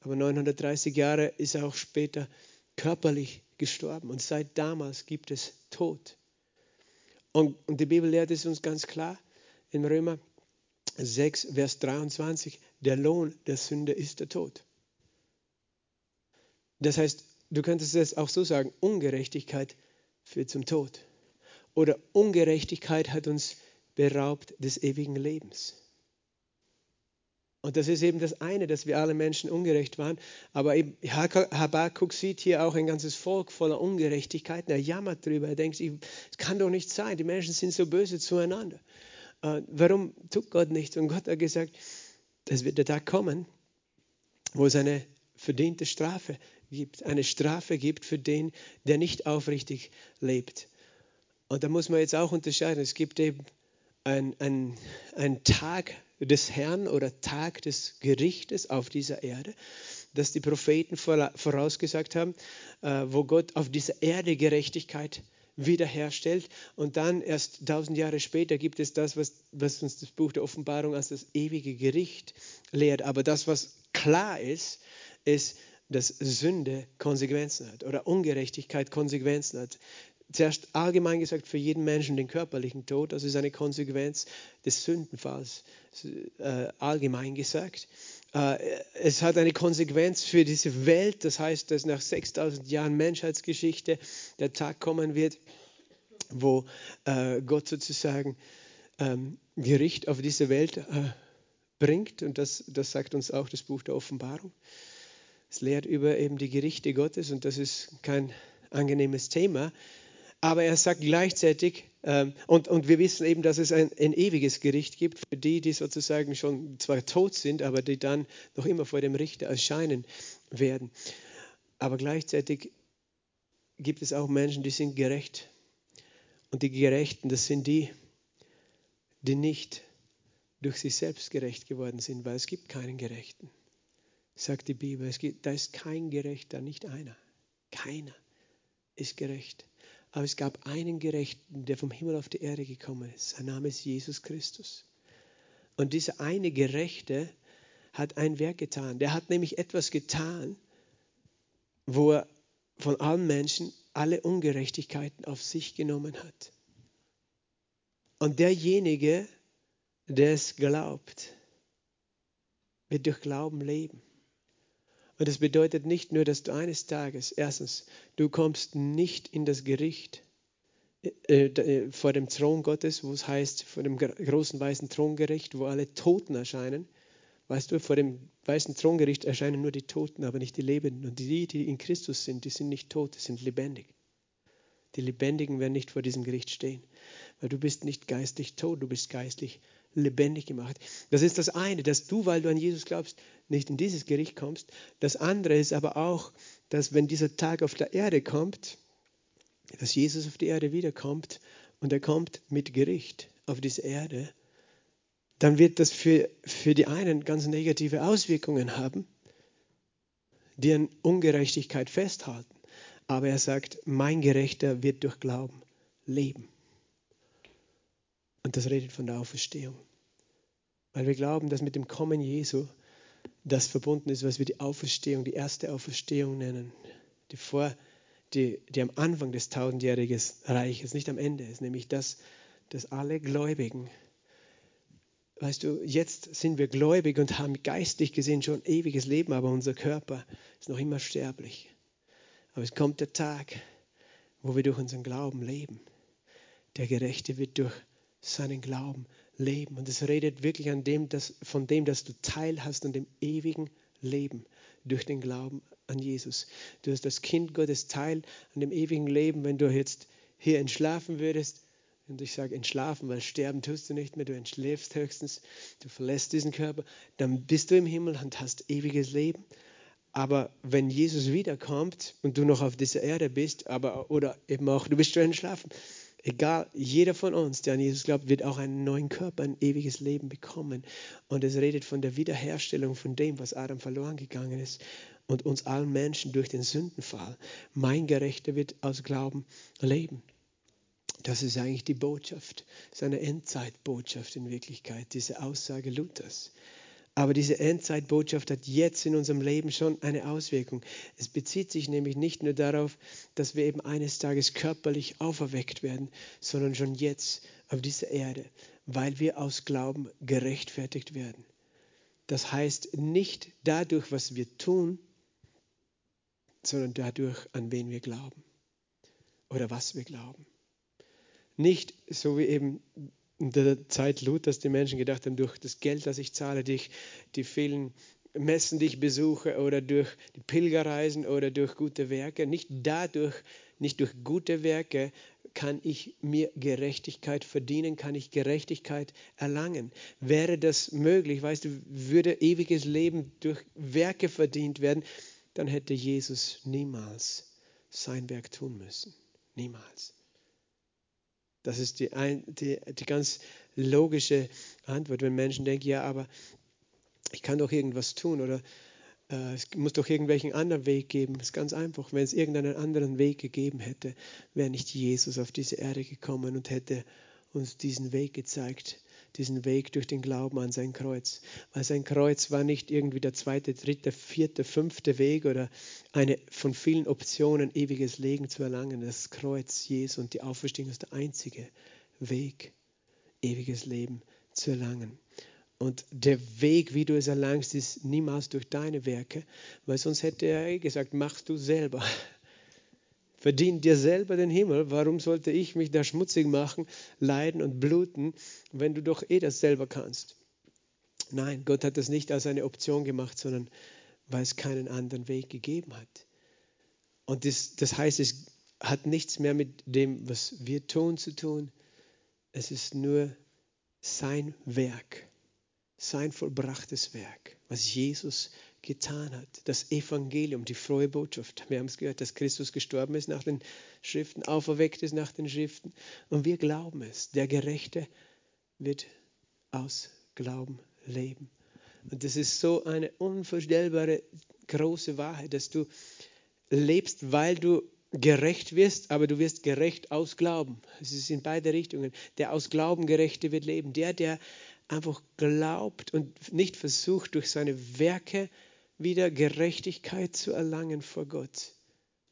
Aber 930 Jahre ist er auch später körperlich gestorben. Und seit damals gibt es Tod. Und, und die Bibel lehrt es uns ganz klar in Römer 6, Vers 23, der Lohn der Sünde ist der Tod. Das heißt, du könntest es auch so sagen, Ungerechtigkeit führt zum Tod. Oder Ungerechtigkeit hat uns beraubt des ewigen Lebens. Und das ist eben das eine, dass wir alle Menschen ungerecht waren. Aber Habakkuk sieht hier auch ein ganzes Volk voller Ungerechtigkeiten. Er jammert darüber. Er denkt, es kann doch nicht sein. Die Menschen sind so böse zueinander. Äh, warum tut Gott nichts? Und Gott hat gesagt, es wird der Tag kommen, wo es eine verdiente Strafe gibt. Eine Strafe gibt für den, der nicht aufrichtig lebt. Und da muss man jetzt auch unterscheiden. Es gibt eben einen ein Tag des Herrn oder Tag des Gerichtes auf dieser Erde, das die Propheten vorausgesagt haben, äh, wo Gott auf dieser Erde Gerechtigkeit wiederherstellt. Und dann erst tausend Jahre später gibt es das, was, was uns das Buch der Offenbarung als das ewige Gericht lehrt. Aber das, was klar ist, ist, dass Sünde Konsequenzen hat oder Ungerechtigkeit Konsequenzen hat. Zuerst allgemein gesagt für jeden Menschen den körperlichen Tod, das ist eine Konsequenz des Sündenfalls, äh, allgemein gesagt. Äh, es hat eine Konsequenz für diese Welt, das heißt, dass nach 6000 Jahren Menschheitsgeschichte der Tag kommen wird, wo äh, Gott sozusagen ähm, Gericht auf diese Welt äh, bringt und das, das sagt uns auch das Buch der Offenbarung. Es lehrt über eben die Gerichte Gottes und das ist kein angenehmes Thema. Aber er sagt gleichzeitig, ähm, und, und wir wissen eben, dass es ein, ein ewiges Gericht gibt für die, die sozusagen schon zwar tot sind, aber die dann noch immer vor dem Richter erscheinen werden. Aber gleichzeitig gibt es auch Menschen, die sind gerecht. Und die Gerechten, das sind die, die nicht durch sich selbst gerecht geworden sind, weil es gibt keinen Gerechten sagt die Bibel. Es gibt, da ist kein Gerechter, nicht einer. Keiner ist gerecht. Aber es gab einen Gerechten, der vom Himmel auf die Erde gekommen ist. Sein Name ist Jesus Christus. Und dieser eine Gerechte hat ein Werk getan. Der hat nämlich etwas getan, wo er von allen Menschen alle Ungerechtigkeiten auf sich genommen hat. Und derjenige, der es glaubt, wird durch Glauben leben. Und das bedeutet nicht nur, dass du eines Tages, erstens, du kommst nicht in das Gericht äh, äh, vor dem Thron Gottes, wo es heißt, vor dem großen weißen Throngericht, wo alle Toten erscheinen. Weißt du, vor dem weißen Throngericht erscheinen nur die Toten, aber nicht die Lebenden. Und die, die in Christus sind, die sind nicht tot, die sind lebendig. Die Lebendigen werden nicht vor diesem Gericht stehen, weil du bist nicht geistlich tot, du bist geistlich lebendig gemacht. Das ist das eine, dass du, weil du an Jesus glaubst, nicht in dieses Gericht kommst. Das andere ist aber auch, dass wenn dieser Tag auf der Erde kommt, dass Jesus auf die Erde wiederkommt und er kommt mit Gericht auf diese Erde, dann wird das für, für die einen ganz negative Auswirkungen haben, die an Ungerechtigkeit festhalten. Aber er sagt, mein Gerechter wird durch Glauben leben. Und das redet von der Auferstehung. Weil wir glauben, dass mit dem Kommen Jesu das verbunden ist, was wir die Auferstehung, die erste Auferstehung nennen, die, vor, die, die am Anfang des tausendjährigen Reiches, nicht am Ende ist, nämlich das, dass alle Gläubigen, weißt du, jetzt sind wir gläubig und haben geistig gesehen schon ewiges Leben, aber unser Körper ist noch immer sterblich. Aber es kommt der Tag, wo wir durch unseren Glauben leben. Der Gerechte wird durch seinen Glauben Leben. Und es redet wirklich an dem, dass, von dem, dass du Teil hast an dem ewigen Leben durch den Glauben an Jesus. Du hast das Kind Gottes Teil an dem ewigen Leben, wenn du jetzt hier entschlafen würdest. Und ich sage entschlafen, weil sterben tust du nicht mehr, du entschläfst höchstens, du verlässt diesen Körper, dann bist du im Himmel und hast ewiges Leben. Aber wenn Jesus wiederkommt und du noch auf dieser Erde bist, aber oder eben auch du bist schon entschlafen, Egal, jeder von uns, der an Jesus glaubt, wird auch einen neuen Körper, ein ewiges Leben bekommen. Und es redet von der Wiederherstellung von dem, was Adam verloren gegangen ist und uns allen Menschen durch den Sündenfall. Mein Gerechter wird aus Glauben leben. Das ist eigentlich die Botschaft, seine Endzeitbotschaft in Wirklichkeit, diese Aussage Luthers. Aber diese Endzeitbotschaft hat jetzt in unserem Leben schon eine Auswirkung. Es bezieht sich nämlich nicht nur darauf, dass wir eben eines Tages körperlich auferweckt werden, sondern schon jetzt auf dieser Erde, weil wir aus Glauben gerechtfertigt werden. Das heißt nicht dadurch, was wir tun, sondern dadurch, an wen wir glauben oder was wir glauben. Nicht so wie eben in der Zeit Luthers die Menschen gedacht haben, durch das Geld, das ich zahle, durch die vielen Messen, die ich besuche oder durch die Pilgerreisen oder durch gute Werke, nicht dadurch, nicht durch gute Werke kann ich mir Gerechtigkeit verdienen, kann ich Gerechtigkeit erlangen. Wäre das möglich, weißt du, würde ewiges Leben durch Werke verdient werden, dann hätte Jesus niemals sein Werk tun müssen. Niemals. Das ist die, die, die ganz logische Antwort, wenn Menschen denken, ja, aber ich kann doch irgendwas tun oder äh, es muss doch irgendwelchen anderen Weg geben. Das ist ganz einfach. Wenn es irgendeinen anderen Weg gegeben hätte, wäre nicht Jesus auf diese Erde gekommen und hätte uns diesen Weg gezeigt diesen Weg durch den Glauben an sein Kreuz. Weil sein Kreuz war nicht irgendwie der zweite, dritte, vierte, fünfte Weg oder eine von vielen Optionen, ewiges Leben zu erlangen. Das Kreuz Jesu und die Auferstehung ist der einzige Weg, ewiges Leben zu erlangen. Und der Weg, wie du es erlangst, ist niemals durch deine Werke, weil sonst hätte er gesagt, machst du selber. Verdien dir selber den Himmel. Warum sollte ich mich da schmutzig machen, leiden und bluten, wenn du doch eh das selber kannst? Nein, Gott hat das nicht als eine Option gemacht, sondern weil es keinen anderen Weg gegeben hat. Und das, das heißt, es hat nichts mehr mit dem, was wir tun, zu tun. Es ist nur sein Werk, sein vollbrachtes Werk, was Jesus getan hat. Das Evangelium, die frohe Botschaft. Wir haben es gehört, dass Christus gestorben ist nach den Schriften, auferweckt ist nach den Schriften. Und wir glauben es. Der Gerechte wird aus Glauben leben. Und das ist so eine unvorstellbare große Wahrheit, dass du lebst, weil du gerecht wirst, aber du wirst gerecht aus Glauben. Es ist in beide Richtungen. Der aus Glauben Gerechte wird leben. Der, der einfach glaubt und nicht versucht, durch seine Werke wieder Gerechtigkeit zu erlangen vor Gott.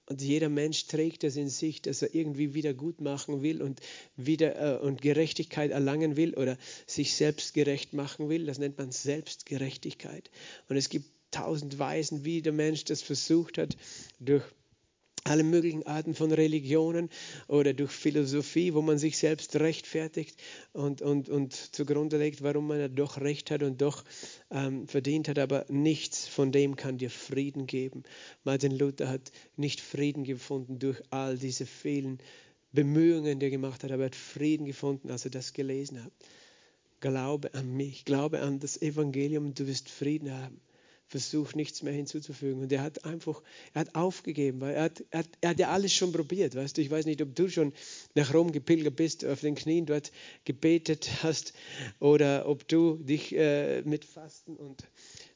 Und jeder Mensch trägt das in sich, dass er irgendwie wieder gut machen will und wieder äh, und Gerechtigkeit erlangen will oder sich selbst gerecht machen will. Das nennt man Selbstgerechtigkeit. Und es gibt tausend Weisen, wie der Mensch das versucht hat, durch alle möglichen Arten von Religionen oder durch Philosophie, wo man sich selbst rechtfertigt und, und, und zugrunde legt, warum man doch recht hat und doch ähm, verdient hat. Aber nichts von dem kann dir Frieden geben. Martin Luther hat nicht Frieden gefunden durch all diese vielen Bemühungen, die er gemacht hat, aber er hat Frieden gefunden, als er das gelesen hat. Glaube an mich, glaube an das Evangelium du wirst Frieden haben versucht, nichts mehr hinzuzufügen. Und er hat einfach, er hat aufgegeben, weil er hat, er hat, er hat ja alles schon probiert. Weißt du, ich weiß nicht, ob du schon nach Rom gepilgert bist, auf den Knien dort gebetet hast oder ob du dich äh, mit Fasten und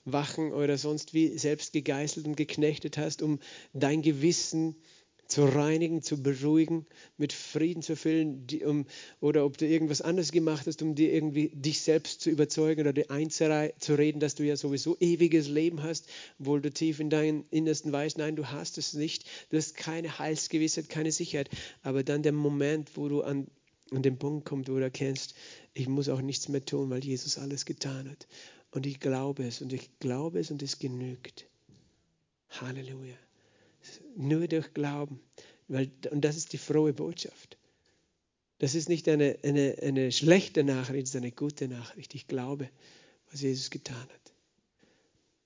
Wachen oder sonst wie selbst gegeißelt und geknechtet hast, um dein Gewissen zu zu reinigen, zu beruhigen, mit Frieden zu füllen, die, um, oder ob du irgendwas anderes gemacht hast, um dir irgendwie dich selbst zu überzeugen oder dir einzureden, dass du ja sowieso ewiges Leben hast, obwohl du tief in deinem Innersten weißt, nein, du hast es nicht, du hast keine Heilsgewissheit, keine Sicherheit. Aber dann der Moment, wo du an, an den Punkt kommst, wo du erkennst, ich muss auch nichts mehr tun, weil Jesus alles getan hat. Und ich glaube es und ich glaube es und es genügt. Halleluja. Nur durch Glauben. Weil, und das ist die frohe Botschaft. Das ist nicht eine, eine, eine schlechte Nachricht, es ist eine gute Nachricht. Ich glaube, was Jesus getan hat.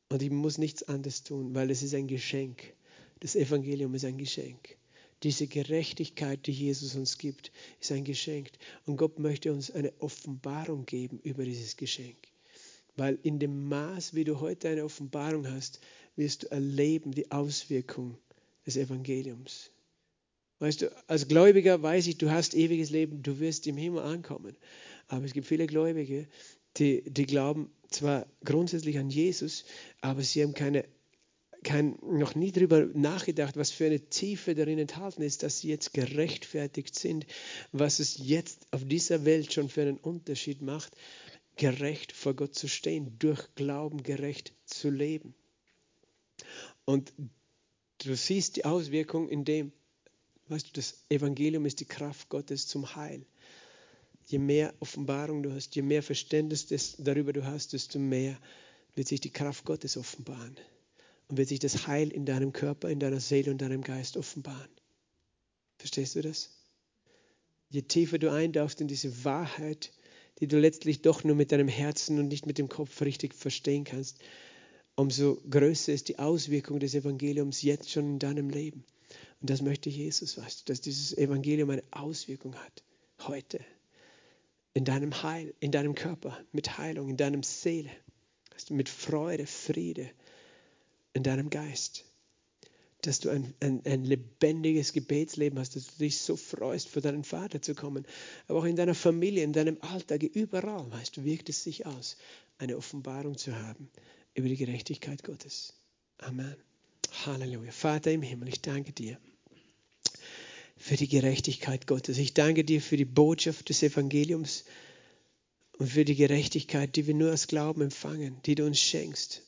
Und ich muss nichts anderes tun, weil es ist ein Geschenk. Das Evangelium ist ein Geschenk. Diese Gerechtigkeit, die Jesus uns gibt, ist ein Geschenk. Und Gott möchte uns eine Offenbarung geben über dieses Geschenk. Weil in dem Maß, wie du heute eine Offenbarung hast, wirst du erleben die Auswirkung des Evangeliums. Weißt du, als Gläubiger weiß ich, du hast ewiges Leben, du wirst im Himmel ankommen. Aber es gibt viele Gläubige, die, die glauben zwar grundsätzlich an Jesus, aber sie haben keine, kein, noch nie darüber nachgedacht, was für eine Tiefe darin enthalten ist, dass sie jetzt gerechtfertigt sind, was es jetzt auf dieser Welt schon für einen Unterschied macht, gerecht vor Gott zu stehen, durch Glauben gerecht zu leben. Und du siehst die Auswirkung in dem, weißt du, das Evangelium ist die Kraft Gottes zum Heil. Je mehr Offenbarung du hast, je mehr Verständnis des, darüber du hast, desto mehr wird sich die Kraft Gottes offenbaren. Und wird sich das Heil in deinem Körper, in deiner Seele und deinem Geist offenbaren. Verstehst du das? Je tiefer du eindarfst in diese Wahrheit, die du letztlich doch nur mit deinem Herzen und nicht mit dem Kopf richtig verstehen kannst, umso größer ist die Auswirkung des Evangeliums jetzt schon in deinem Leben. Und das möchte Jesus, weißt du, dass dieses Evangelium eine Auswirkung hat. Heute. In deinem Heil, in deinem Körper, mit Heilung, in deinem Seele, weißt du, mit Freude, Friede, in deinem Geist. Dass du ein, ein, ein lebendiges Gebetsleben hast, dass du dich so freust, vor deinen Vater zu kommen. Aber auch in deiner Familie, in deinem Alltag, überall, weißt du, wirkt es sich aus, eine Offenbarung zu haben über die Gerechtigkeit Gottes. Amen. Halleluja. Vater im Himmel, ich danke dir für die Gerechtigkeit Gottes. Ich danke dir für die Botschaft des Evangeliums und für die Gerechtigkeit, die wir nur aus Glauben empfangen, die du uns schenkst.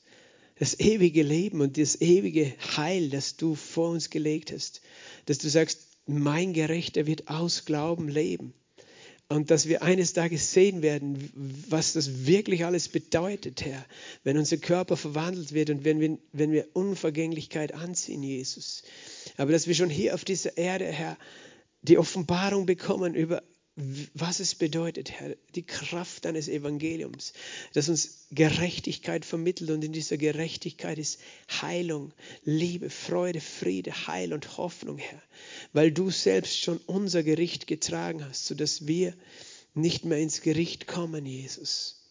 Das ewige Leben und das ewige Heil, das du vor uns gelegt hast. Dass du sagst, mein Gerechter wird aus Glauben leben. Und dass wir eines Tages sehen werden, was das wirklich alles bedeutet, Herr, wenn unser Körper verwandelt wird und wenn wir, wenn wir Unvergänglichkeit anziehen, Jesus. Aber dass wir schon hier auf dieser Erde, Herr, die Offenbarung bekommen über was es bedeutet, Herr, die Kraft deines Evangeliums, das uns Gerechtigkeit vermittelt und in dieser Gerechtigkeit ist Heilung, Liebe, Freude, Friede, Heil und Hoffnung, Herr, weil du selbst schon unser Gericht getragen hast, sodass wir nicht mehr ins Gericht kommen, Jesus.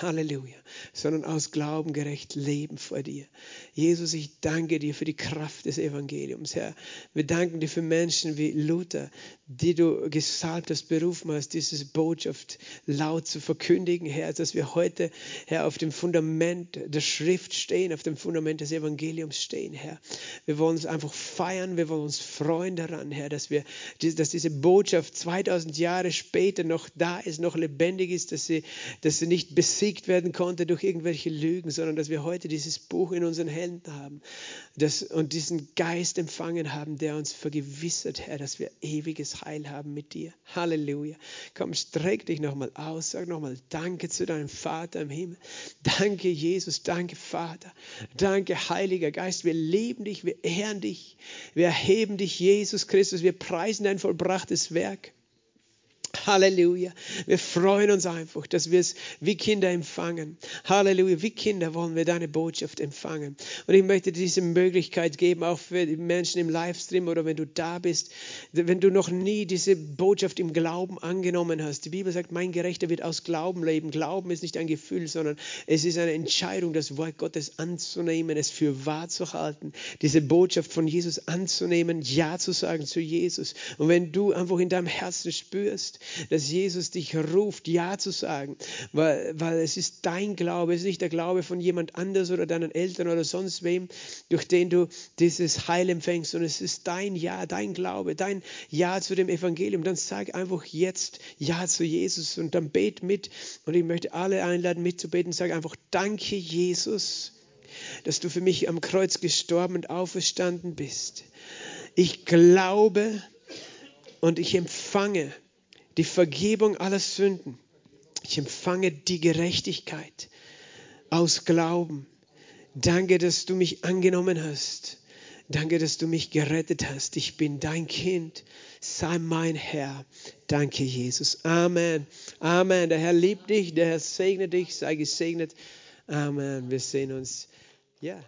Halleluja, sondern aus Glauben gerecht leben vor dir. Jesus, ich danke dir für die Kraft des Evangeliums, Herr. Wir danken dir für Menschen wie Luther, die du gesalbt hast, berufen hast, diese Botschaft laut zu verkündigen, Herr, dass wir heute, Herr, auf dem Fundament der Schrift stehen, auf dem Fundament des Evangeliums stehen, Herr. Wir wollen uns einfach feiern, wir wollen uns freuen daran, Herr, dass wir, dass diese Botschaft 2000 Jahre später noch da ist, noch lebendig ist, dass sie, dass sie nicht bis besiegt werden konnte durch irgendwelche Lügen, sondern dass wir heute dieses Buch in unseren Händen haben das, und diesen Geist empfangen haben, der uns vergewissert, Herr, dass wir ewiges Heil haben mit dir. Halleluja. Komm, streck dich nochmal aus, sag nochmal Danke zu deinem Vater im Himmel. Danke, Jesus, danke, Vater. Danke, Heiliger Geist. Wir lieben dich, wir ehren dich, wir erheben dich, Jesus Christus. Wir preisen dein vollbrachtes Werk. Halleluja. Wir freuen uns einfach, dass wir es wie Kinder empfangen. Halleluja. Wie Kinder wollen wir deine Botschaft empfangen. Und ich möchte diese Möglichkeit geben, auch für die Menschen im Livestream oder wenn du da bist, wenn du noch nie diese Botschaft im Glauben angenommen hast. Die Bibel sagt, mein Gerechter wird aus Glauben leben. Glauben ist nicht ein Gefühl, sondern es ist eine Entscheidung, das Wort Gottes anzunehmen, es für wahr zu halten, diese Botschaft von Jesus anzunehmen, Ja zu sagen zu Jesus. Und wenn du einfach in deinem Herzen spürst, dass Jesus dich ruft, Ja zu sagen, weil, weil es ist dein Glaube, es ist nicht der Glaube von jemand anders oder deinen Eltern oder sonst wem, durch den du dieses Heil empfängst, sondern es ist dein Ja, dein Glaube, dein Ja zu dem Evangelium. Dann sag einfach jetzt Ja zu Jesus und dann bet mit. Und ich möchte alle einladen, mitzubeten. Sag einfach Danke, Jesus, dass du für mich am Kreuz gestorben und auferstanden bist. Ich glaube und ich empfange die Vergebung aller Sünden. Ich empfange die Gerechtigkeit aus Glauben. Danke, dass du mich angenommen hast. Danke, dass du mich gerettet hast. Ich bin dein Kind. Sei mein Herr. Danke, Jesus. Amen. Amen. Der Herr liebt dich. Der Herr segnet dich. Sei gesegnet. Amen. Wir sehen uns. Ja.